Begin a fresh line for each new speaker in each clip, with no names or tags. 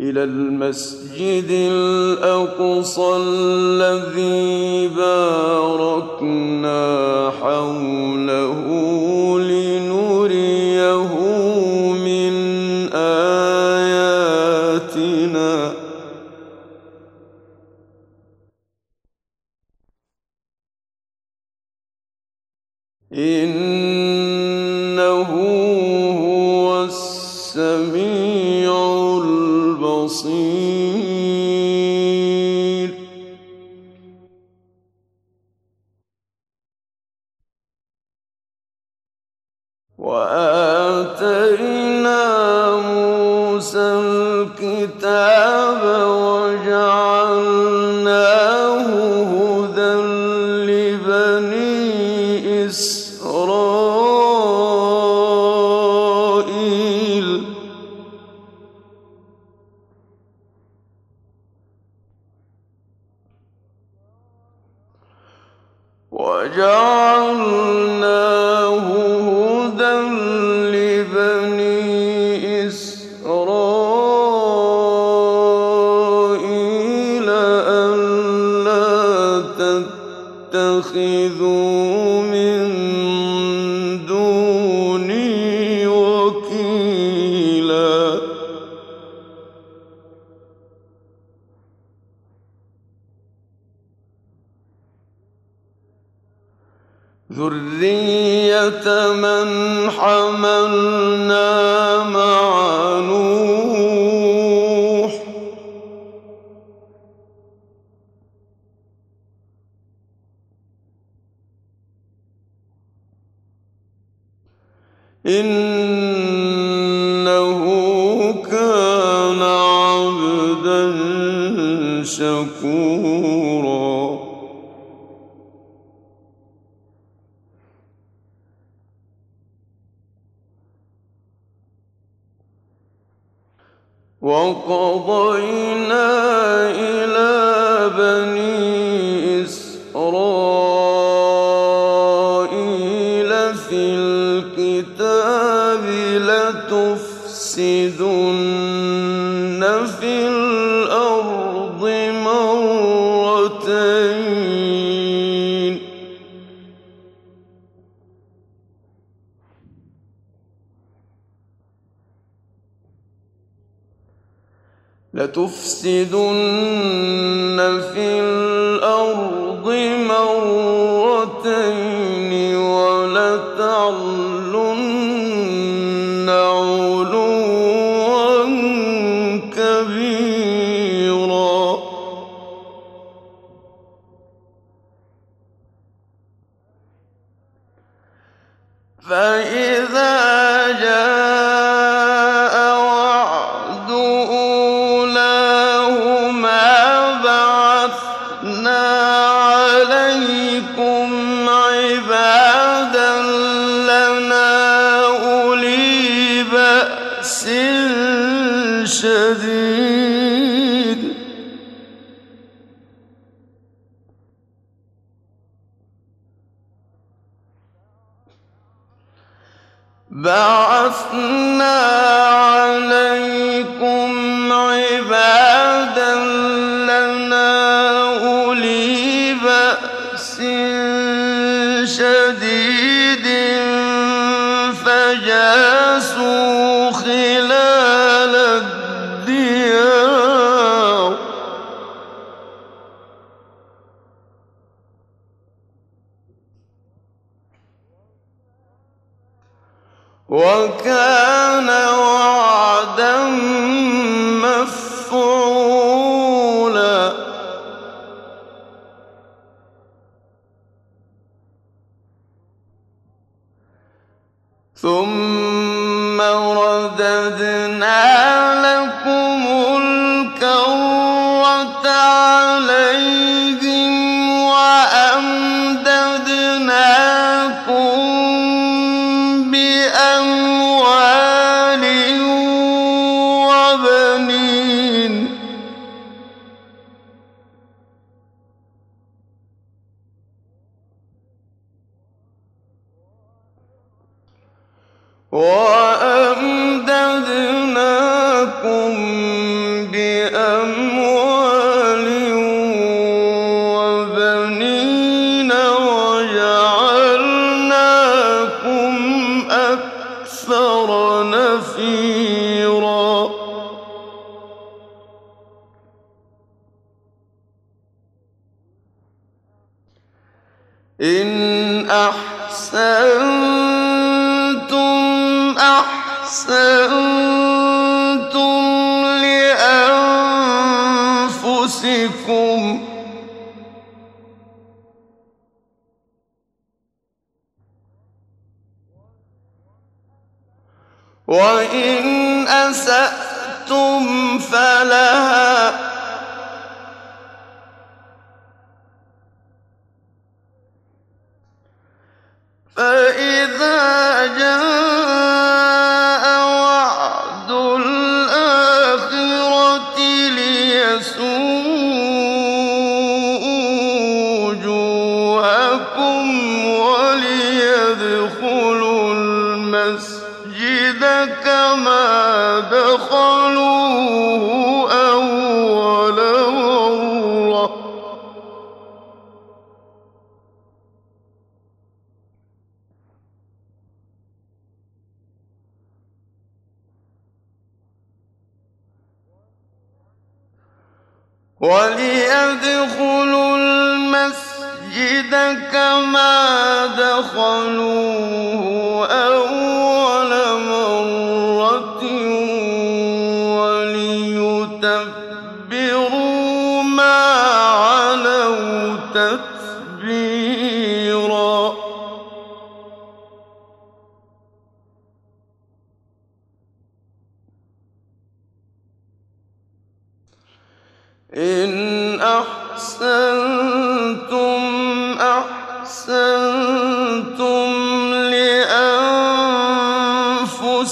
إلى المسجد الأقصى الذي باركنا حوله لنريه من آياتنا. إنه كان عبدا شكورا. وقضينا إلى بني إسرائيل في الكتاب لتفسدن لتفسدن في الأرض.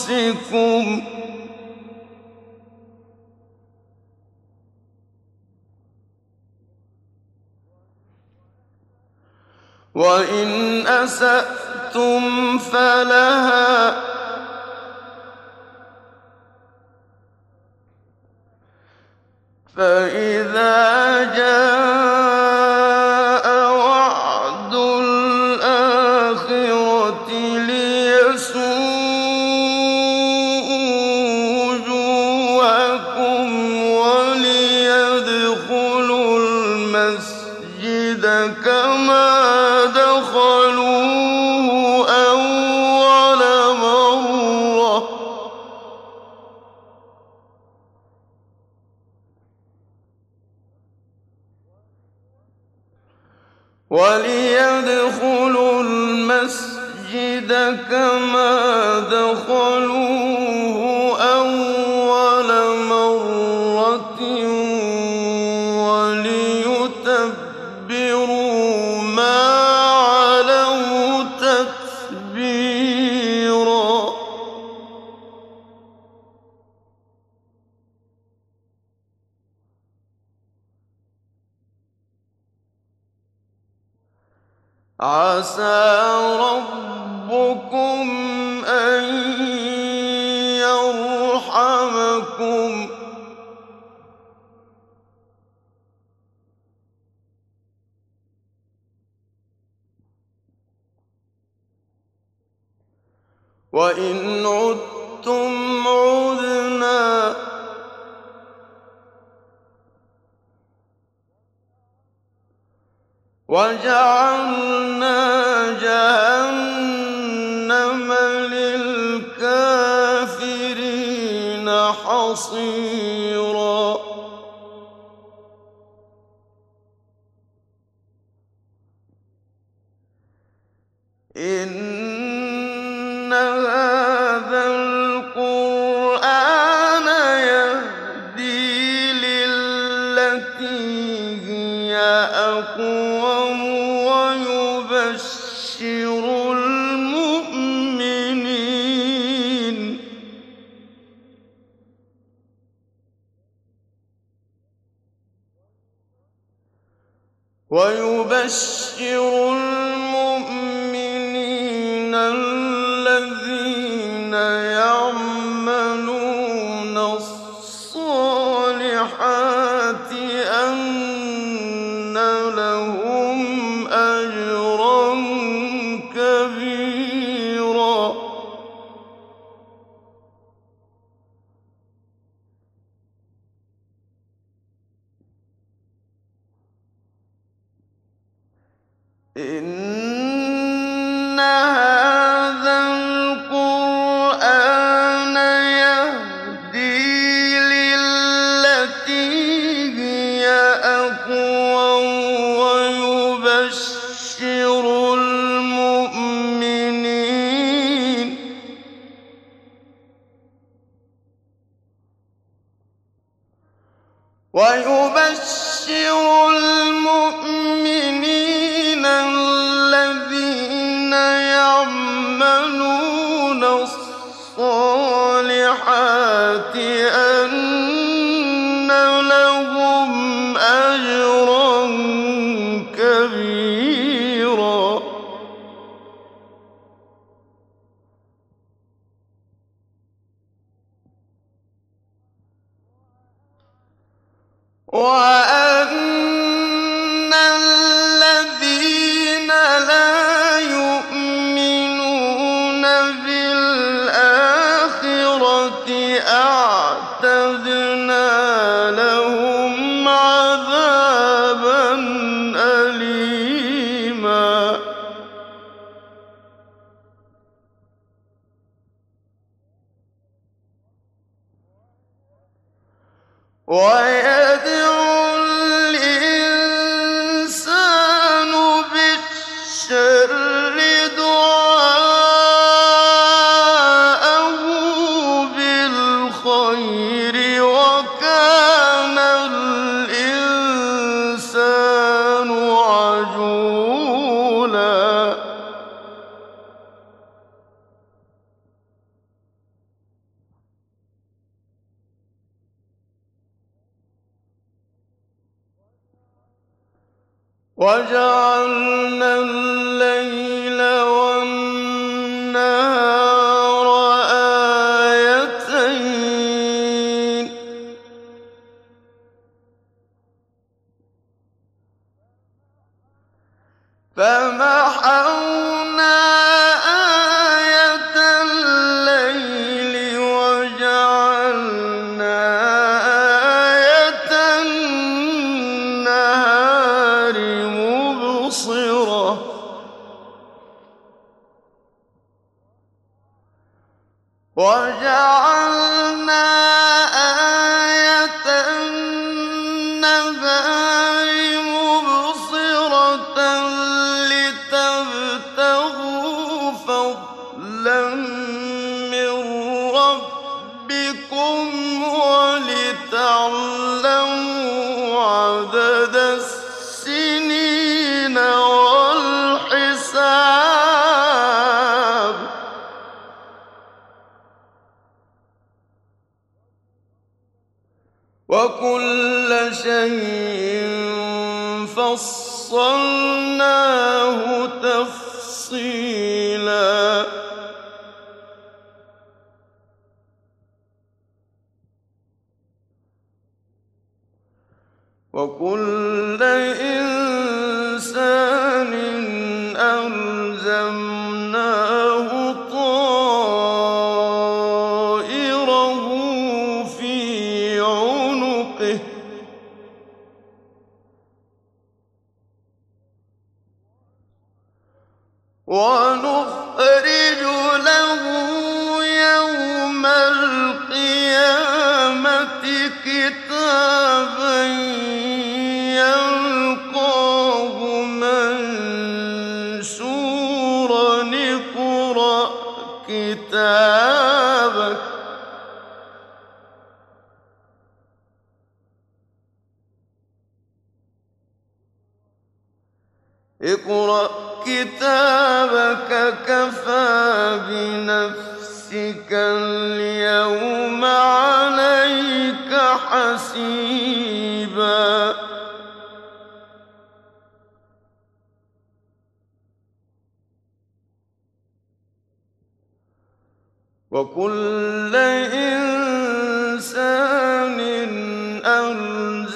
أنفسكم. وإن أسأتم فلها فإذا جاءت وليدخلوا المسجد كما دخلوه أول مرة عسى ربكم أن يرحمكم. وإن عدتم عدنا وجعلنا جهنم للكافرين حصيرا. إن وَيُبَشِّرُ الْمُؤْمِنِينَ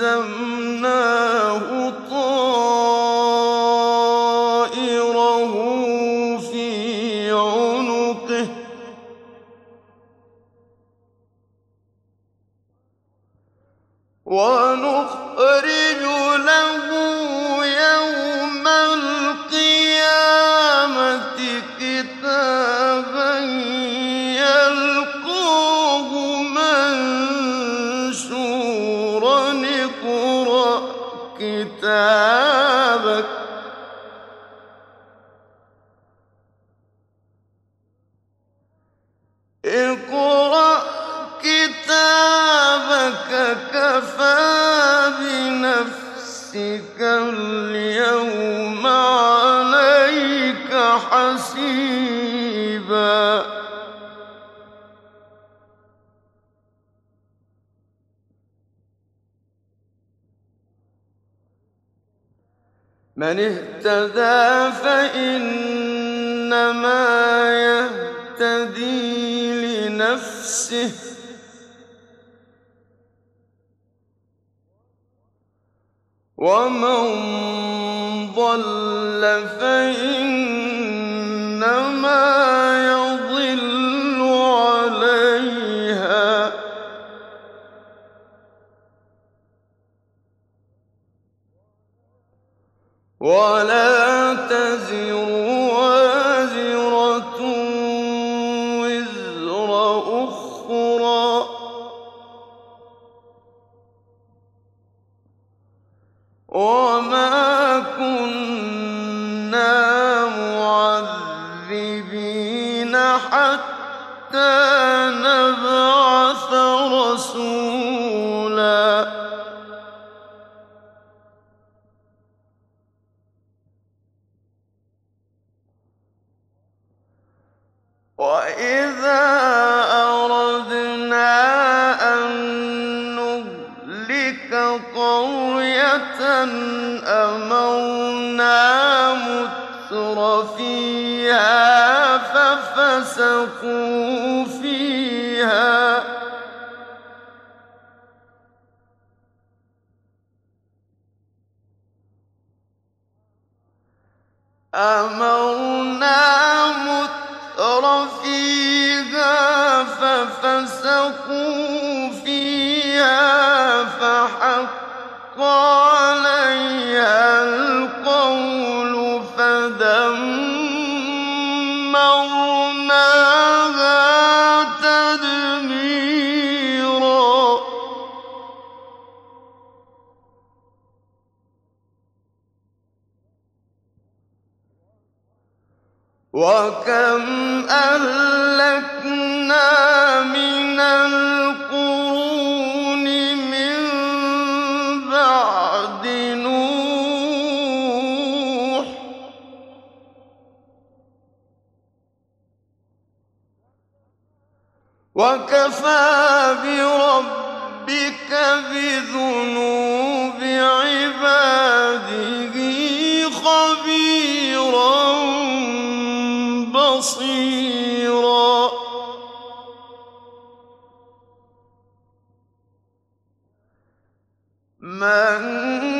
ألزمناه من اهتدى فإنما يهتدي لنفسه. ومن ضل فإنما ولا تزر وازرة وزر أخرى. وما كنا معذبين حتى نبعث رسولا. قرية أمرنا متر فيها ففسقوا فيها. أمرنا متر فيها ففسقوا وكم أهلكنا من القرون من بعد نوح وكفى بربك بذنوب عباده بصيرا. من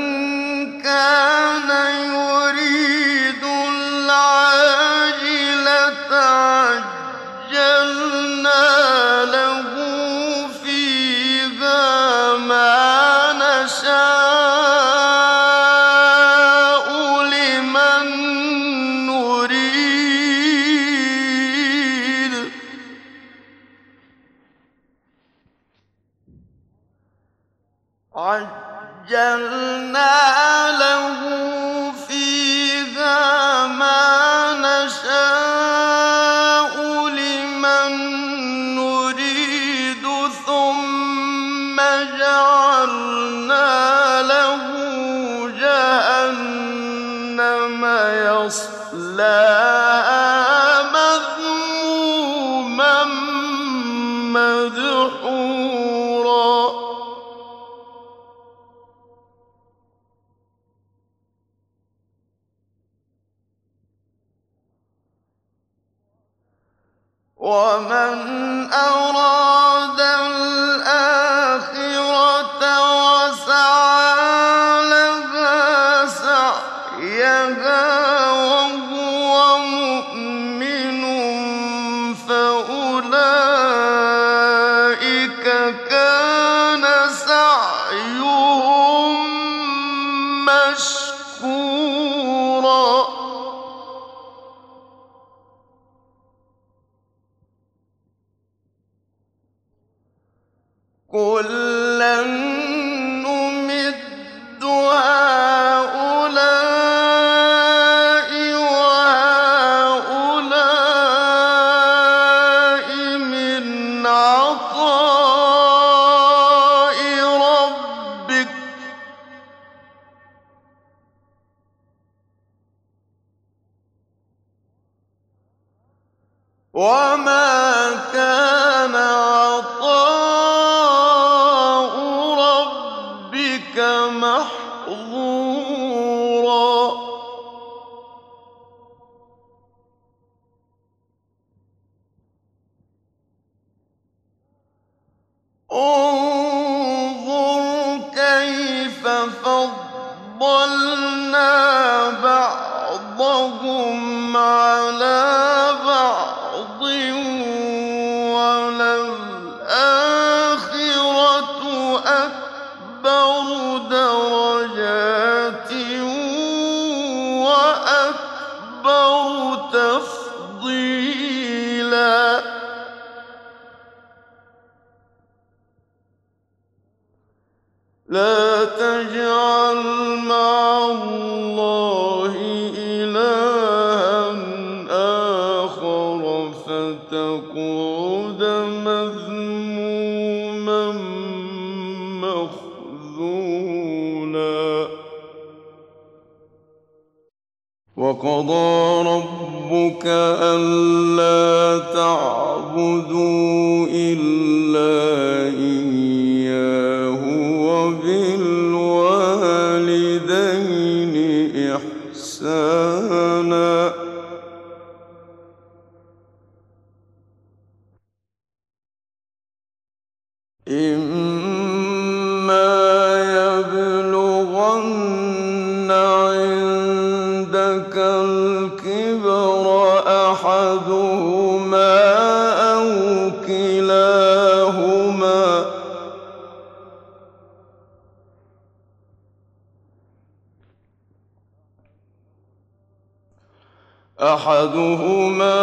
أحدهما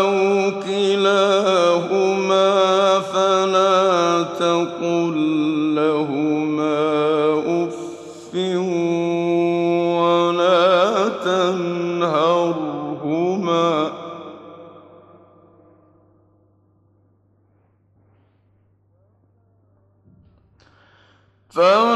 أو كلاهما فلا تقل لهما أف ولا تنهرهما. فما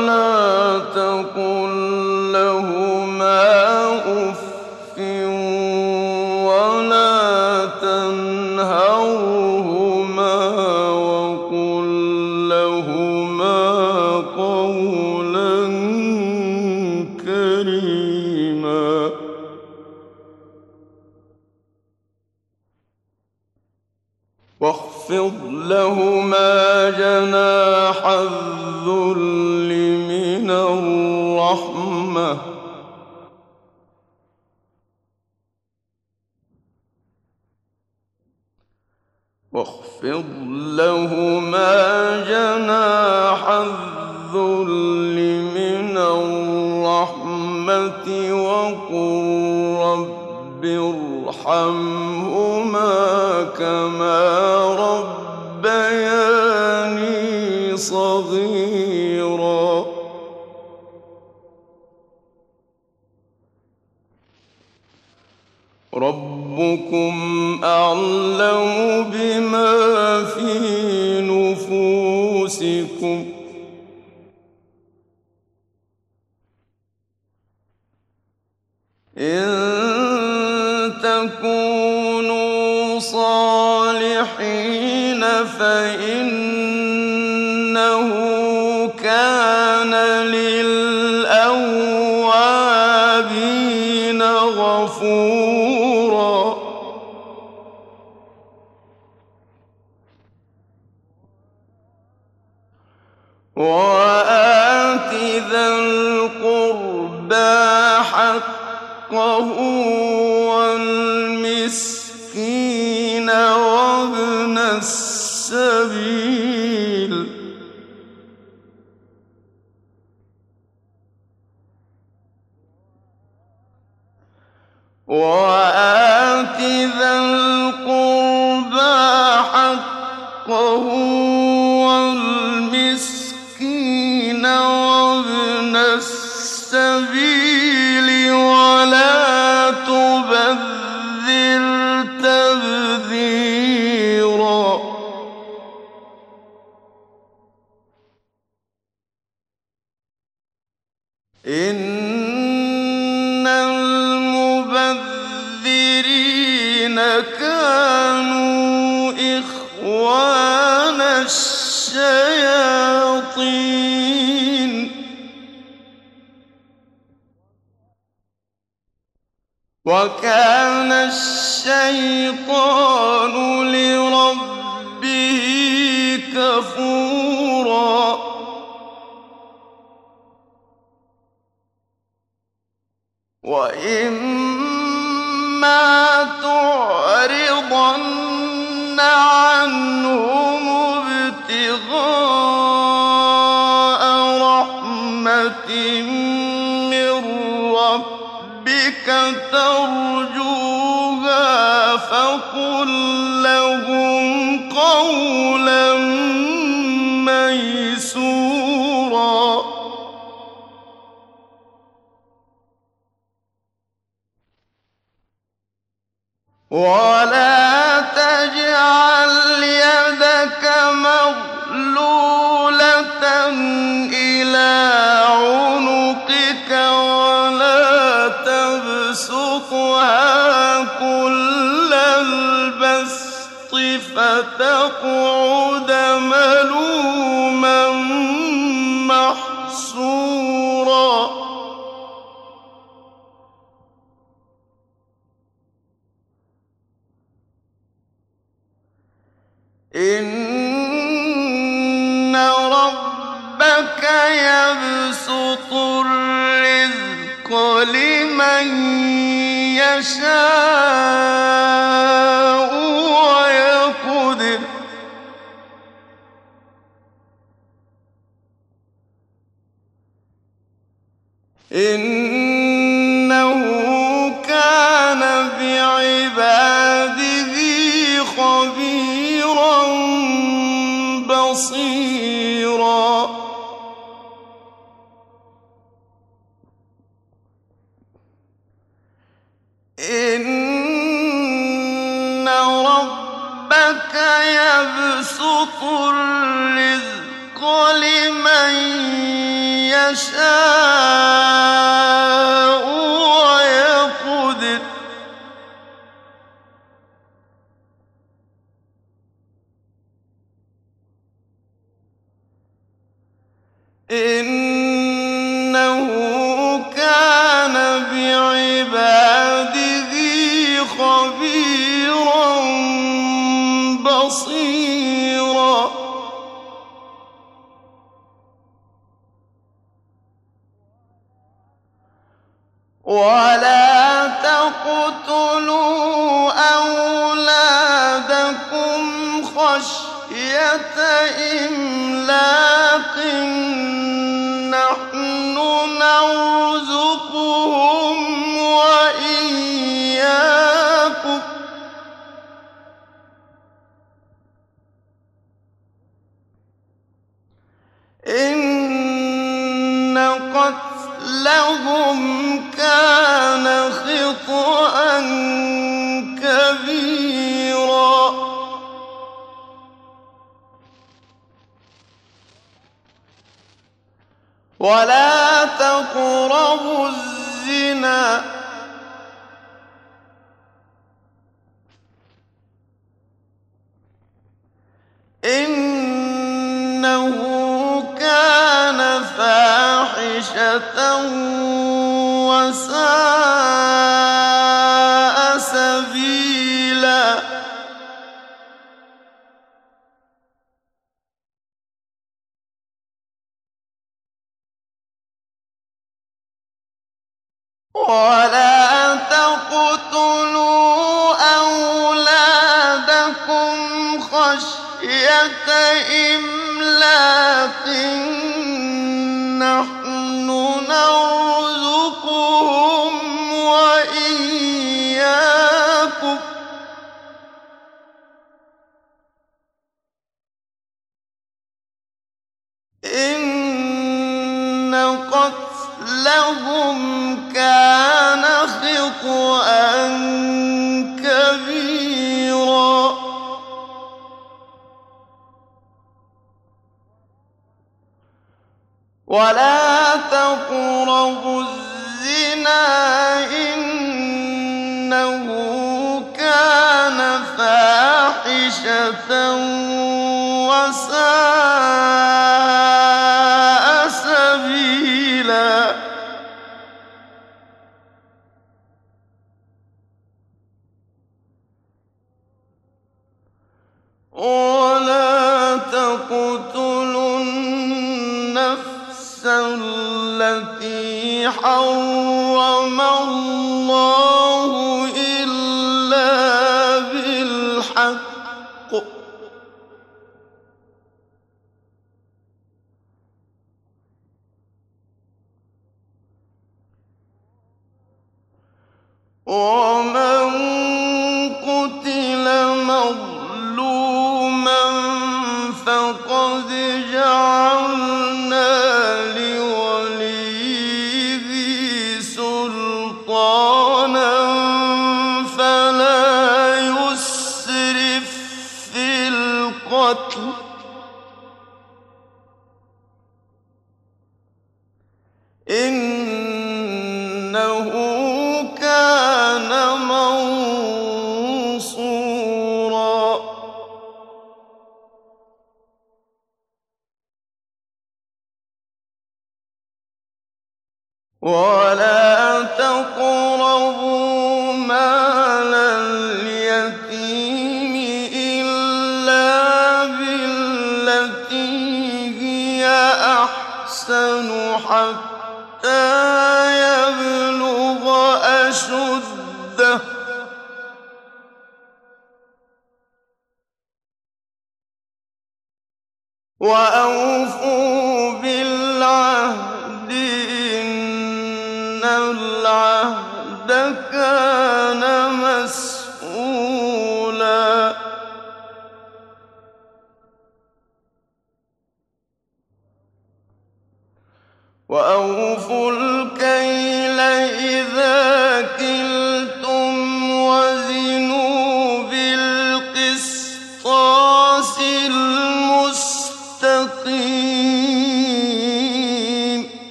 السبيل وكان يبسط الرزق لمن يشاء. ولا تقربوا الزنا إنه كان فاحشة وساء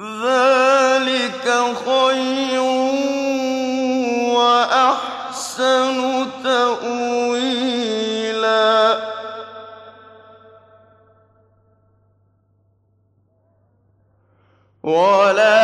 ذلك خير وأحسن تأويلا. ولا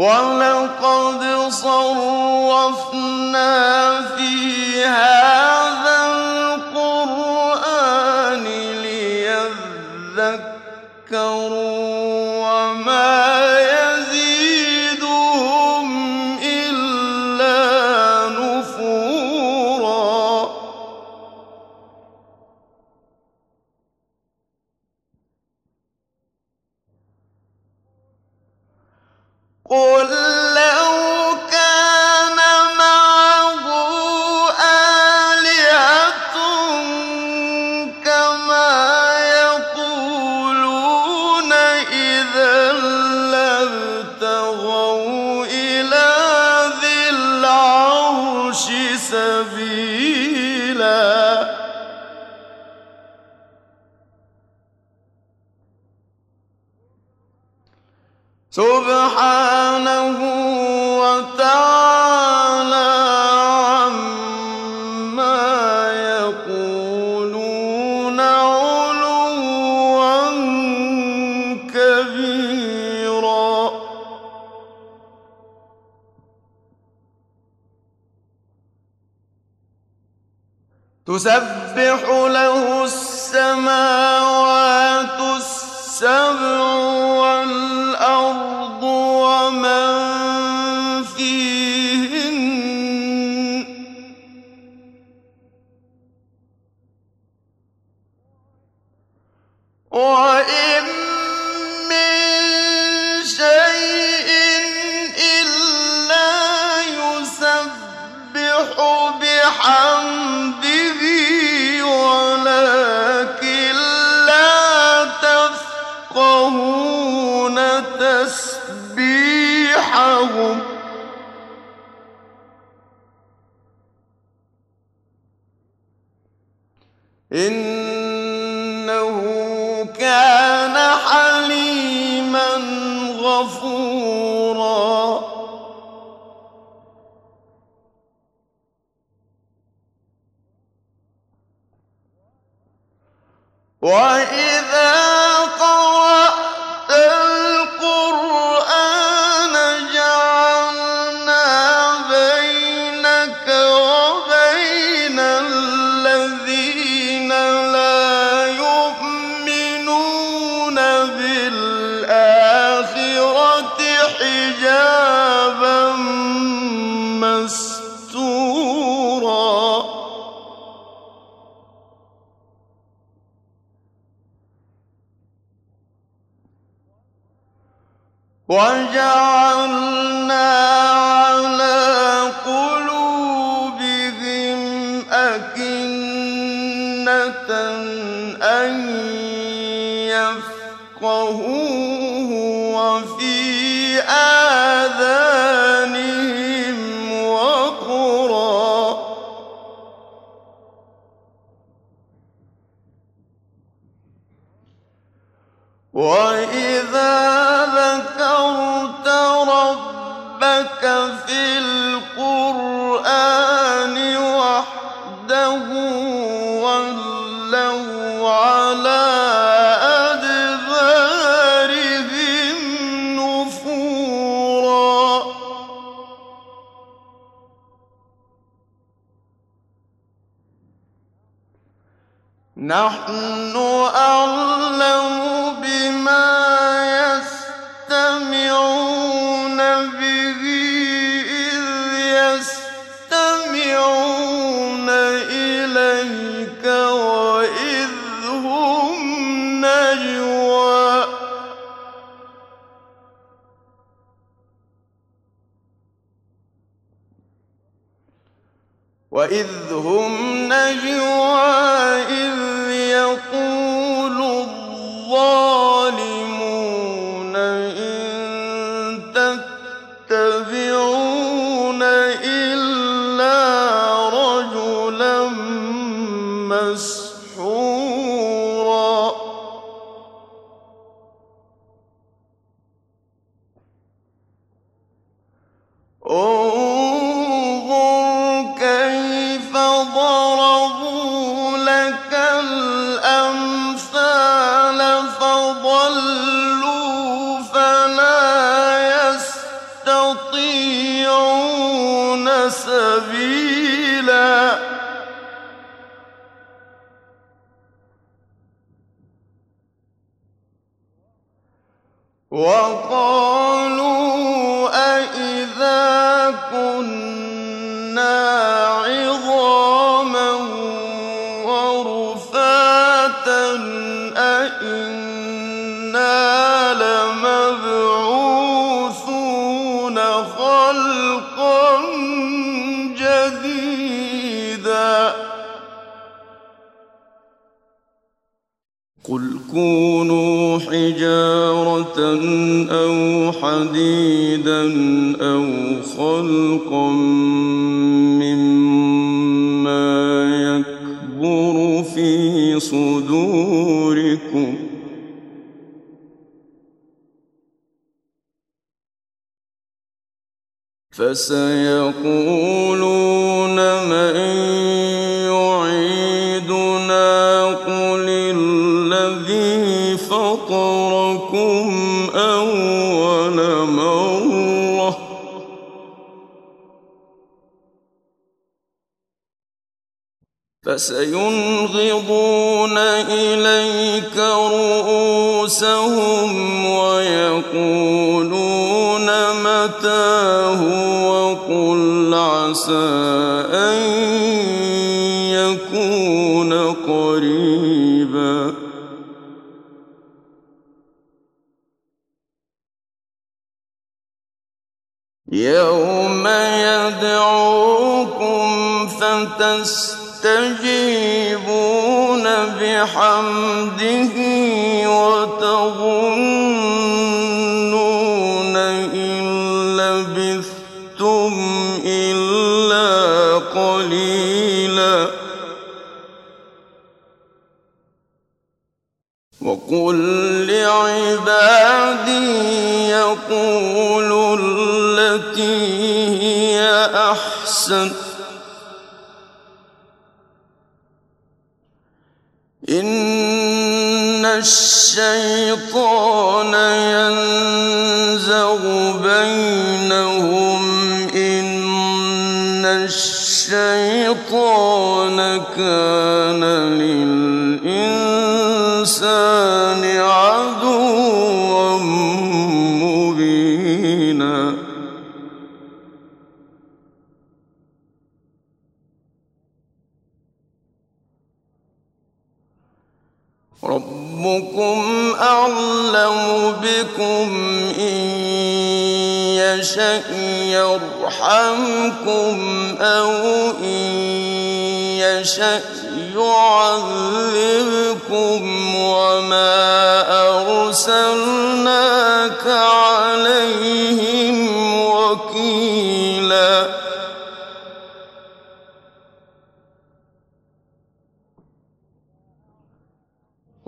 ولقد صرفنا في هذا القرآن ليذكروا إنه كان حليما غفورا. وإن حديدا أو خلقا مما يكبر في صدوركم. فسيقولون فسينغضون إليك رؤوسهم ويقولون متاه وقل عسى أن يكون قريبا. يوم يدعوكم فتستجيبون بحمده وتظنون إن لبثتم إلا قليلا. وقل لعبادي يقولوا التي هي أحسن. إن الشيطان ينزغ بينهم إن الشيطان كان للإنسان ربكم أعلم بكم إن يشأ يرحمكم أو إن يشأ يعذبكم وما أرسلناك عليهم وكيلاً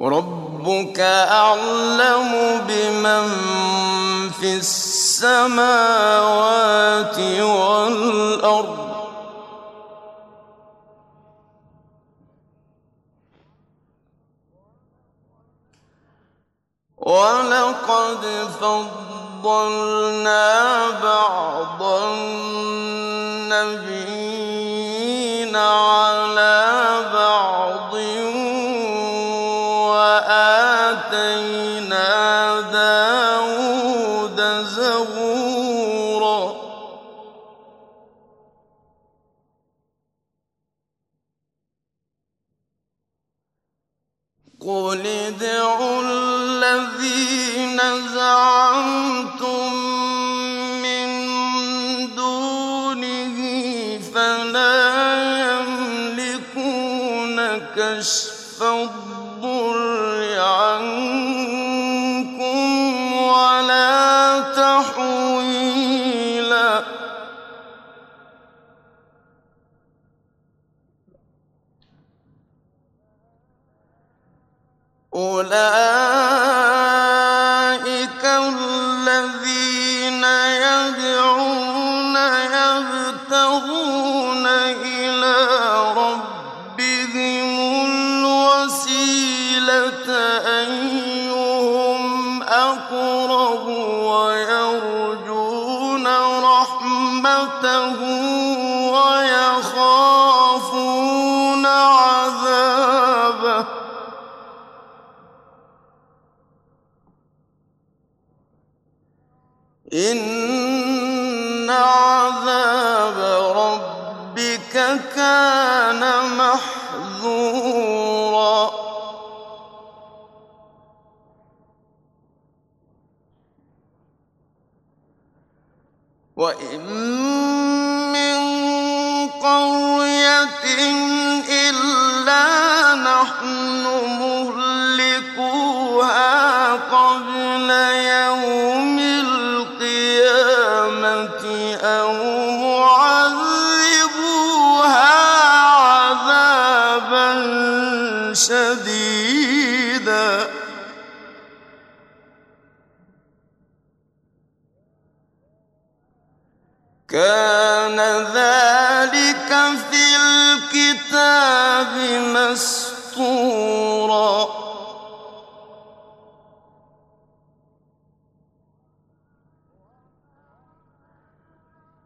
ربك أعلم بمن في السماوات والأرض. ولقد فضلنا بعض النبيين على قل ادعوا الذين زعمتم من دونه فلا يملكون كشف الضر عنكم أولئك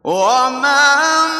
وما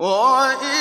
我一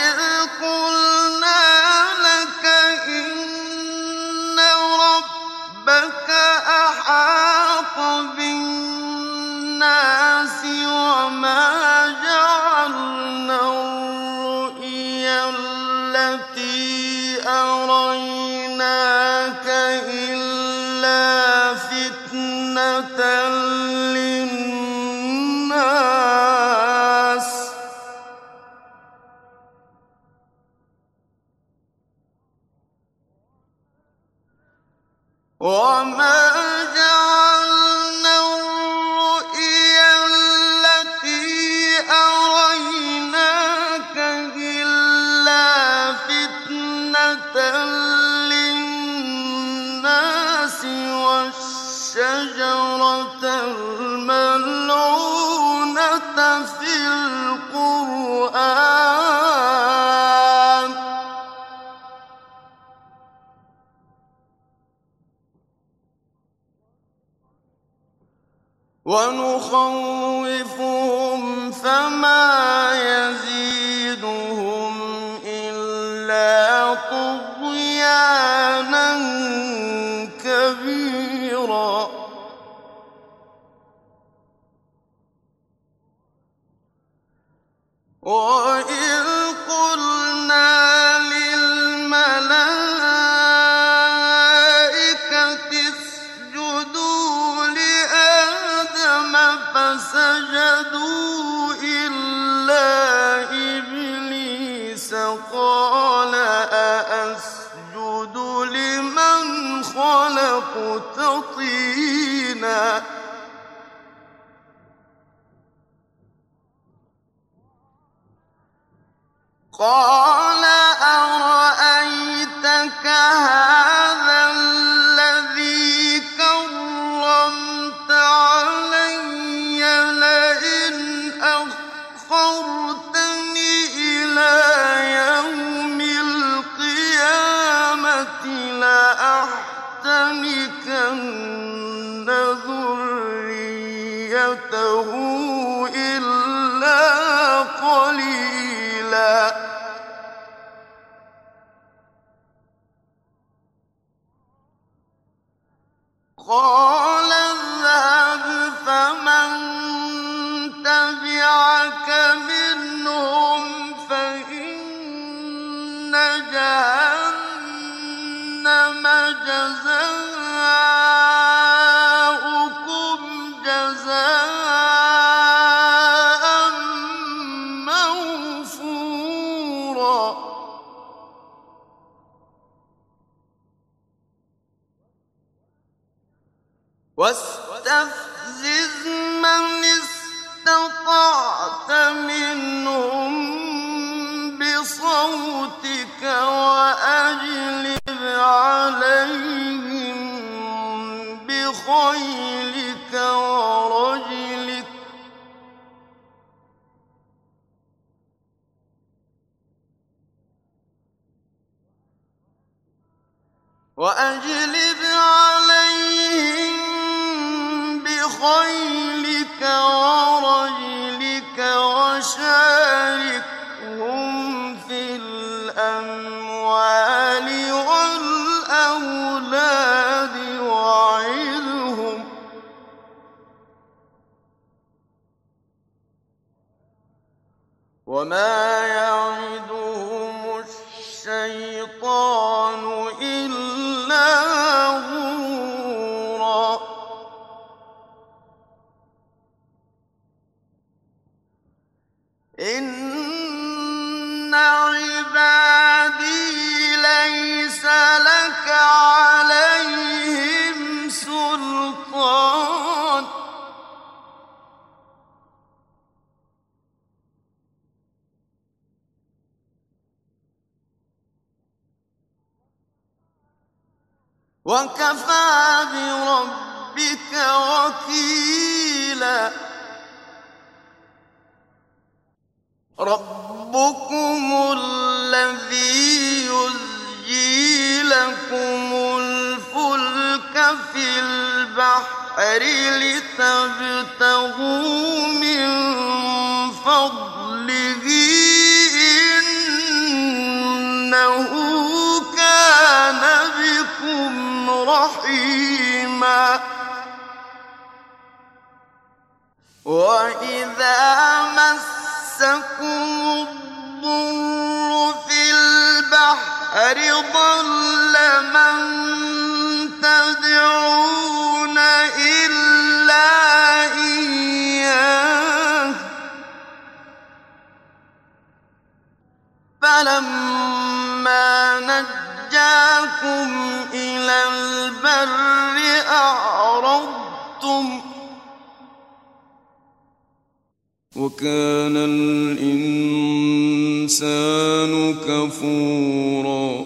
قال وإذا مسكم
وكان الإنسان كفورا.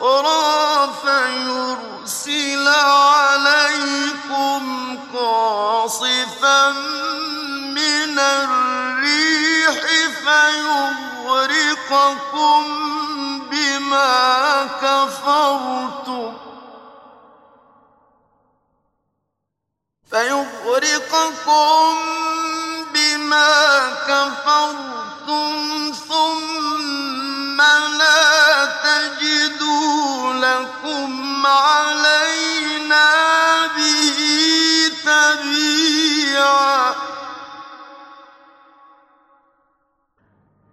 أخرى فيرسل عليكم قاصفا من الريح فيغرقكم بما كفرتم. فيغرقكم بما كفرتم ثم لا تجدوا لكم علينا به تبيعا.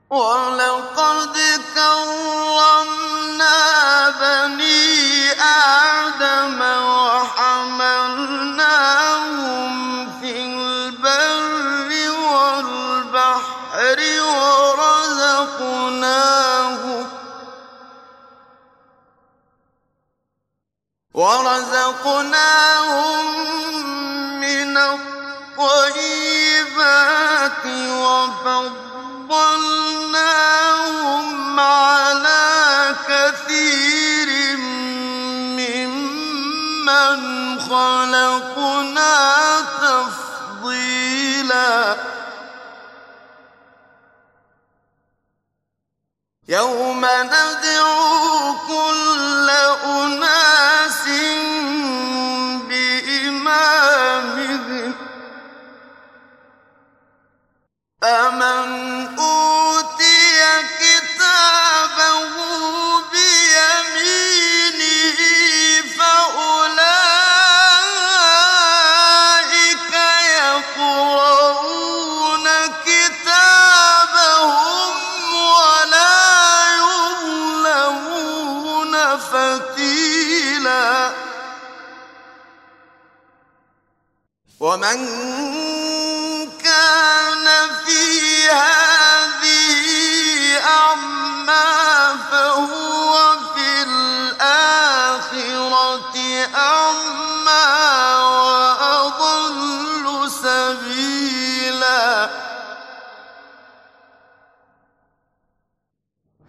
ولقد كرمنا بني آدم ورزقناهم من الطيبات وفضلناهم على كثير ممن خلقنا تفضيلا يوم ندعو كل أناس بإمامهم فمن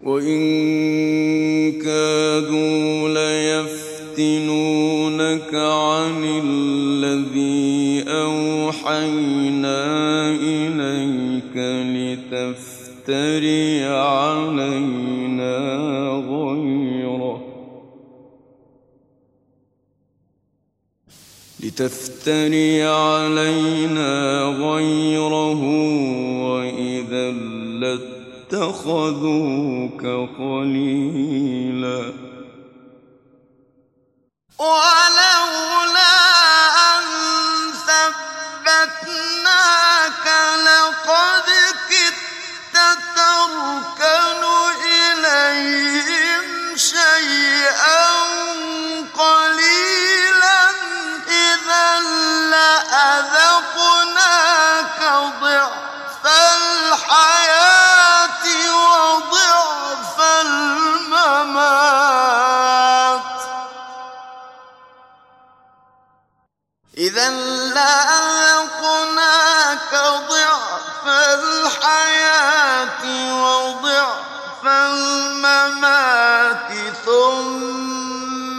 وإن كادوا ليفتنونك عن الذي أوحينا إليك لتفتري علينا غيره. لتفتري علينا غيره وإذا لاتخذوك خليلا
ولولا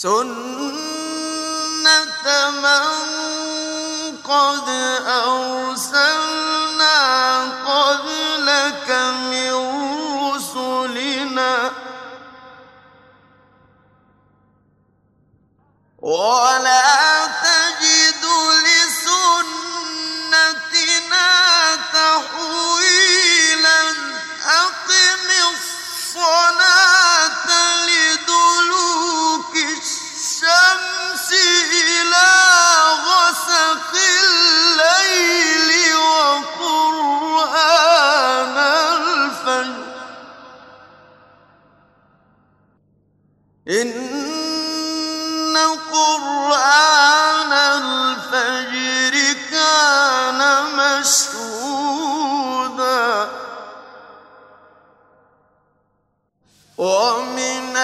سنة من قد أرسلنا قبلك من رسلنا ولا إن قرآن الفجر كان مشهودا ومن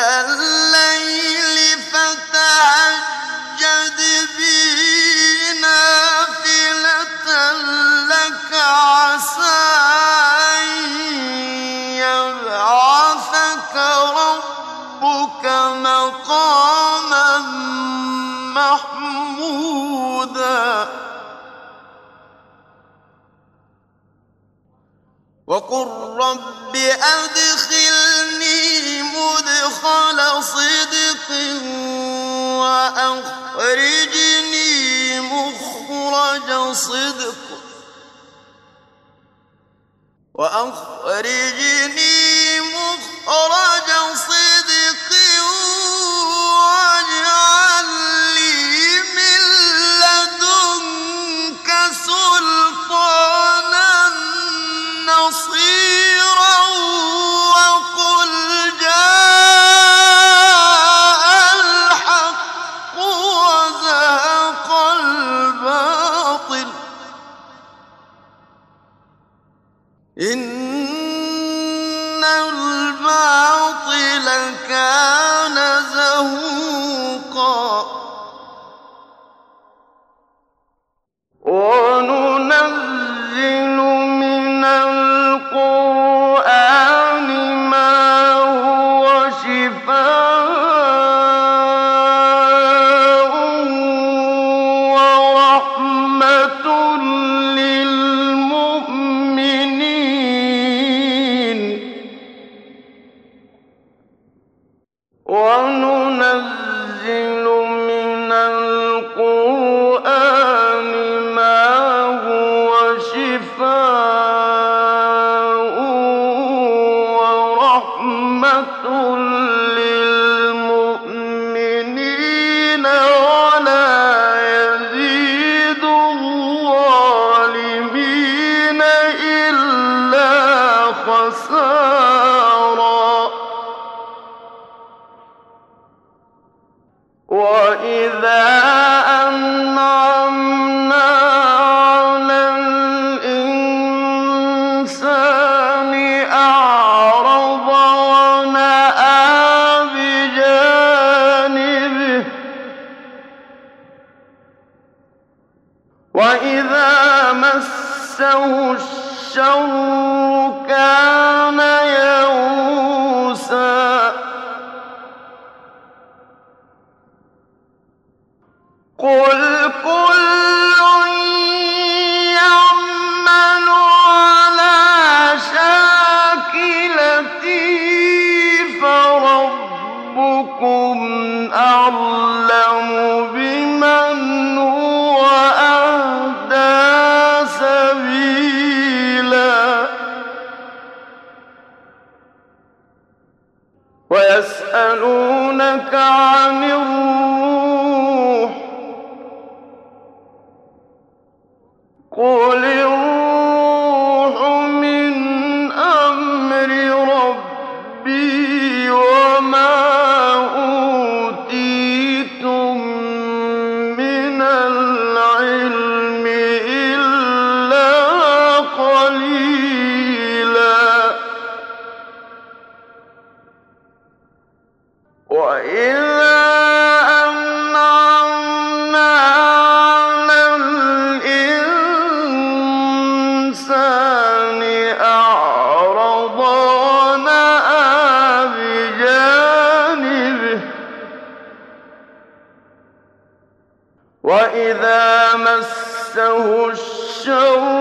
وقل رب أدخلني مدخل صدق وأخرجني مخرج صدق وأخرجني مخرج صدق إن وإذا مسه الشر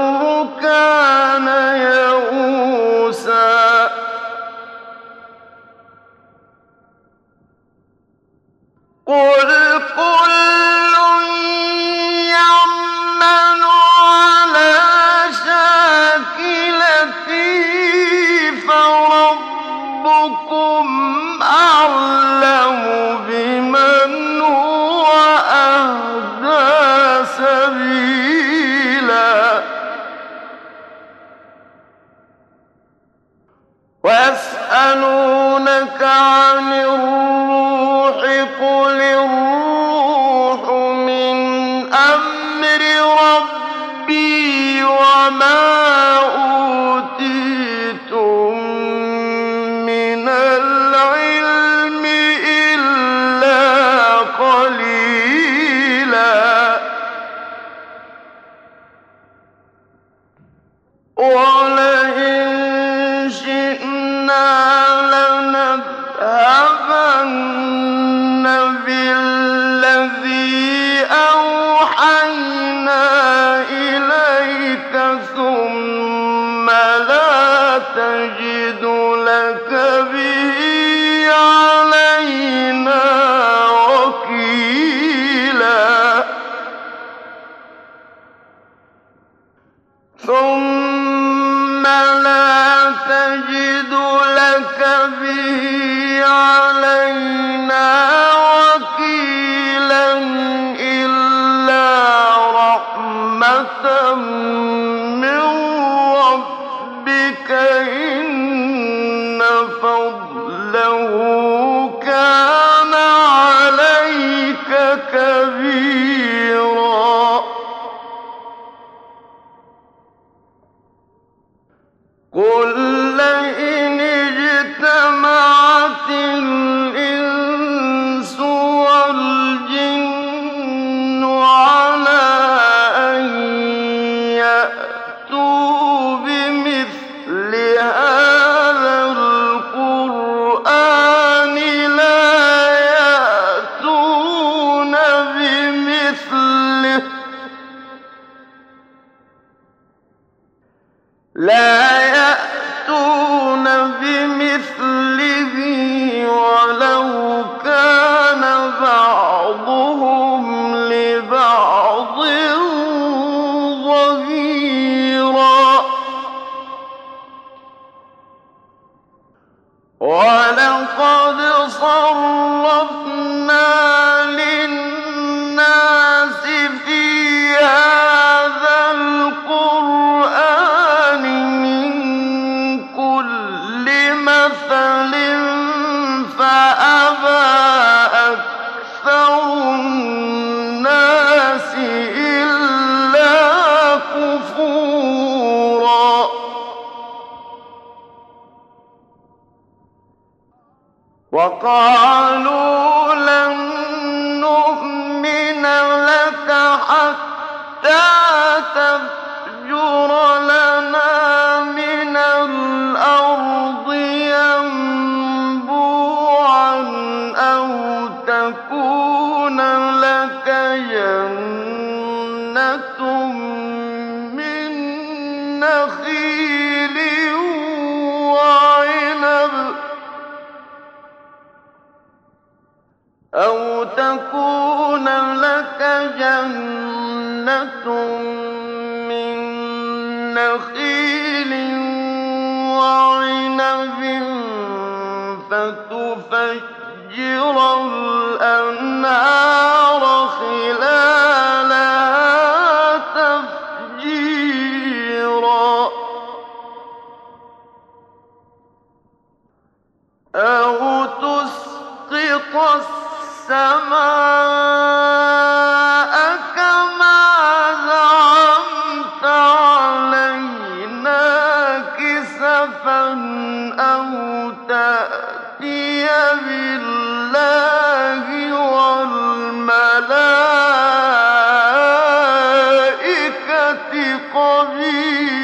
والملائكة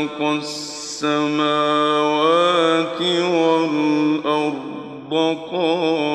خلق السماوات والأرض قادر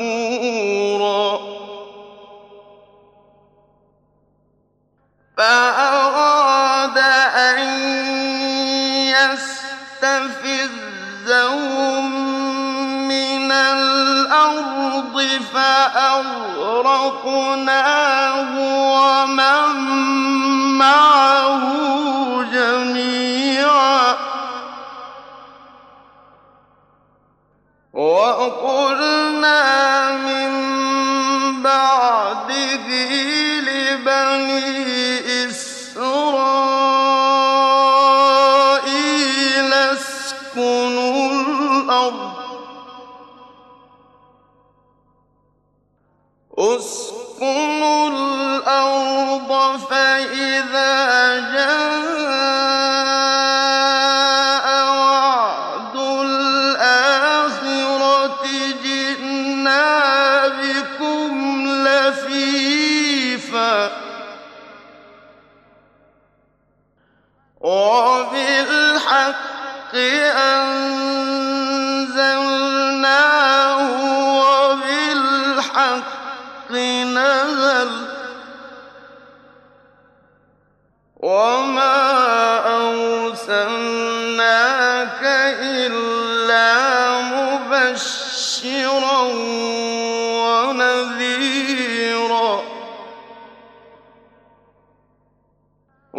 زبورا فأراد أن يستفزهم من الأرض فأغرقناه ومن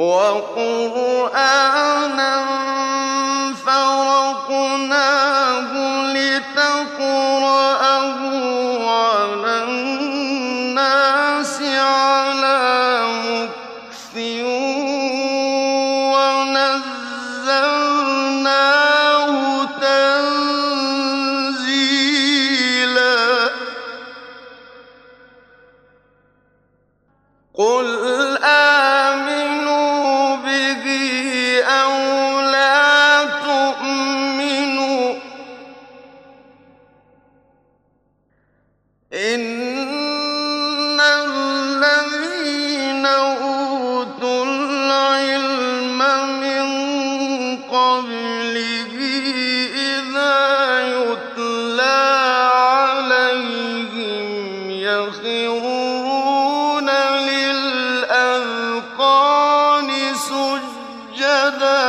وقرآنا كَذَٰلِكَ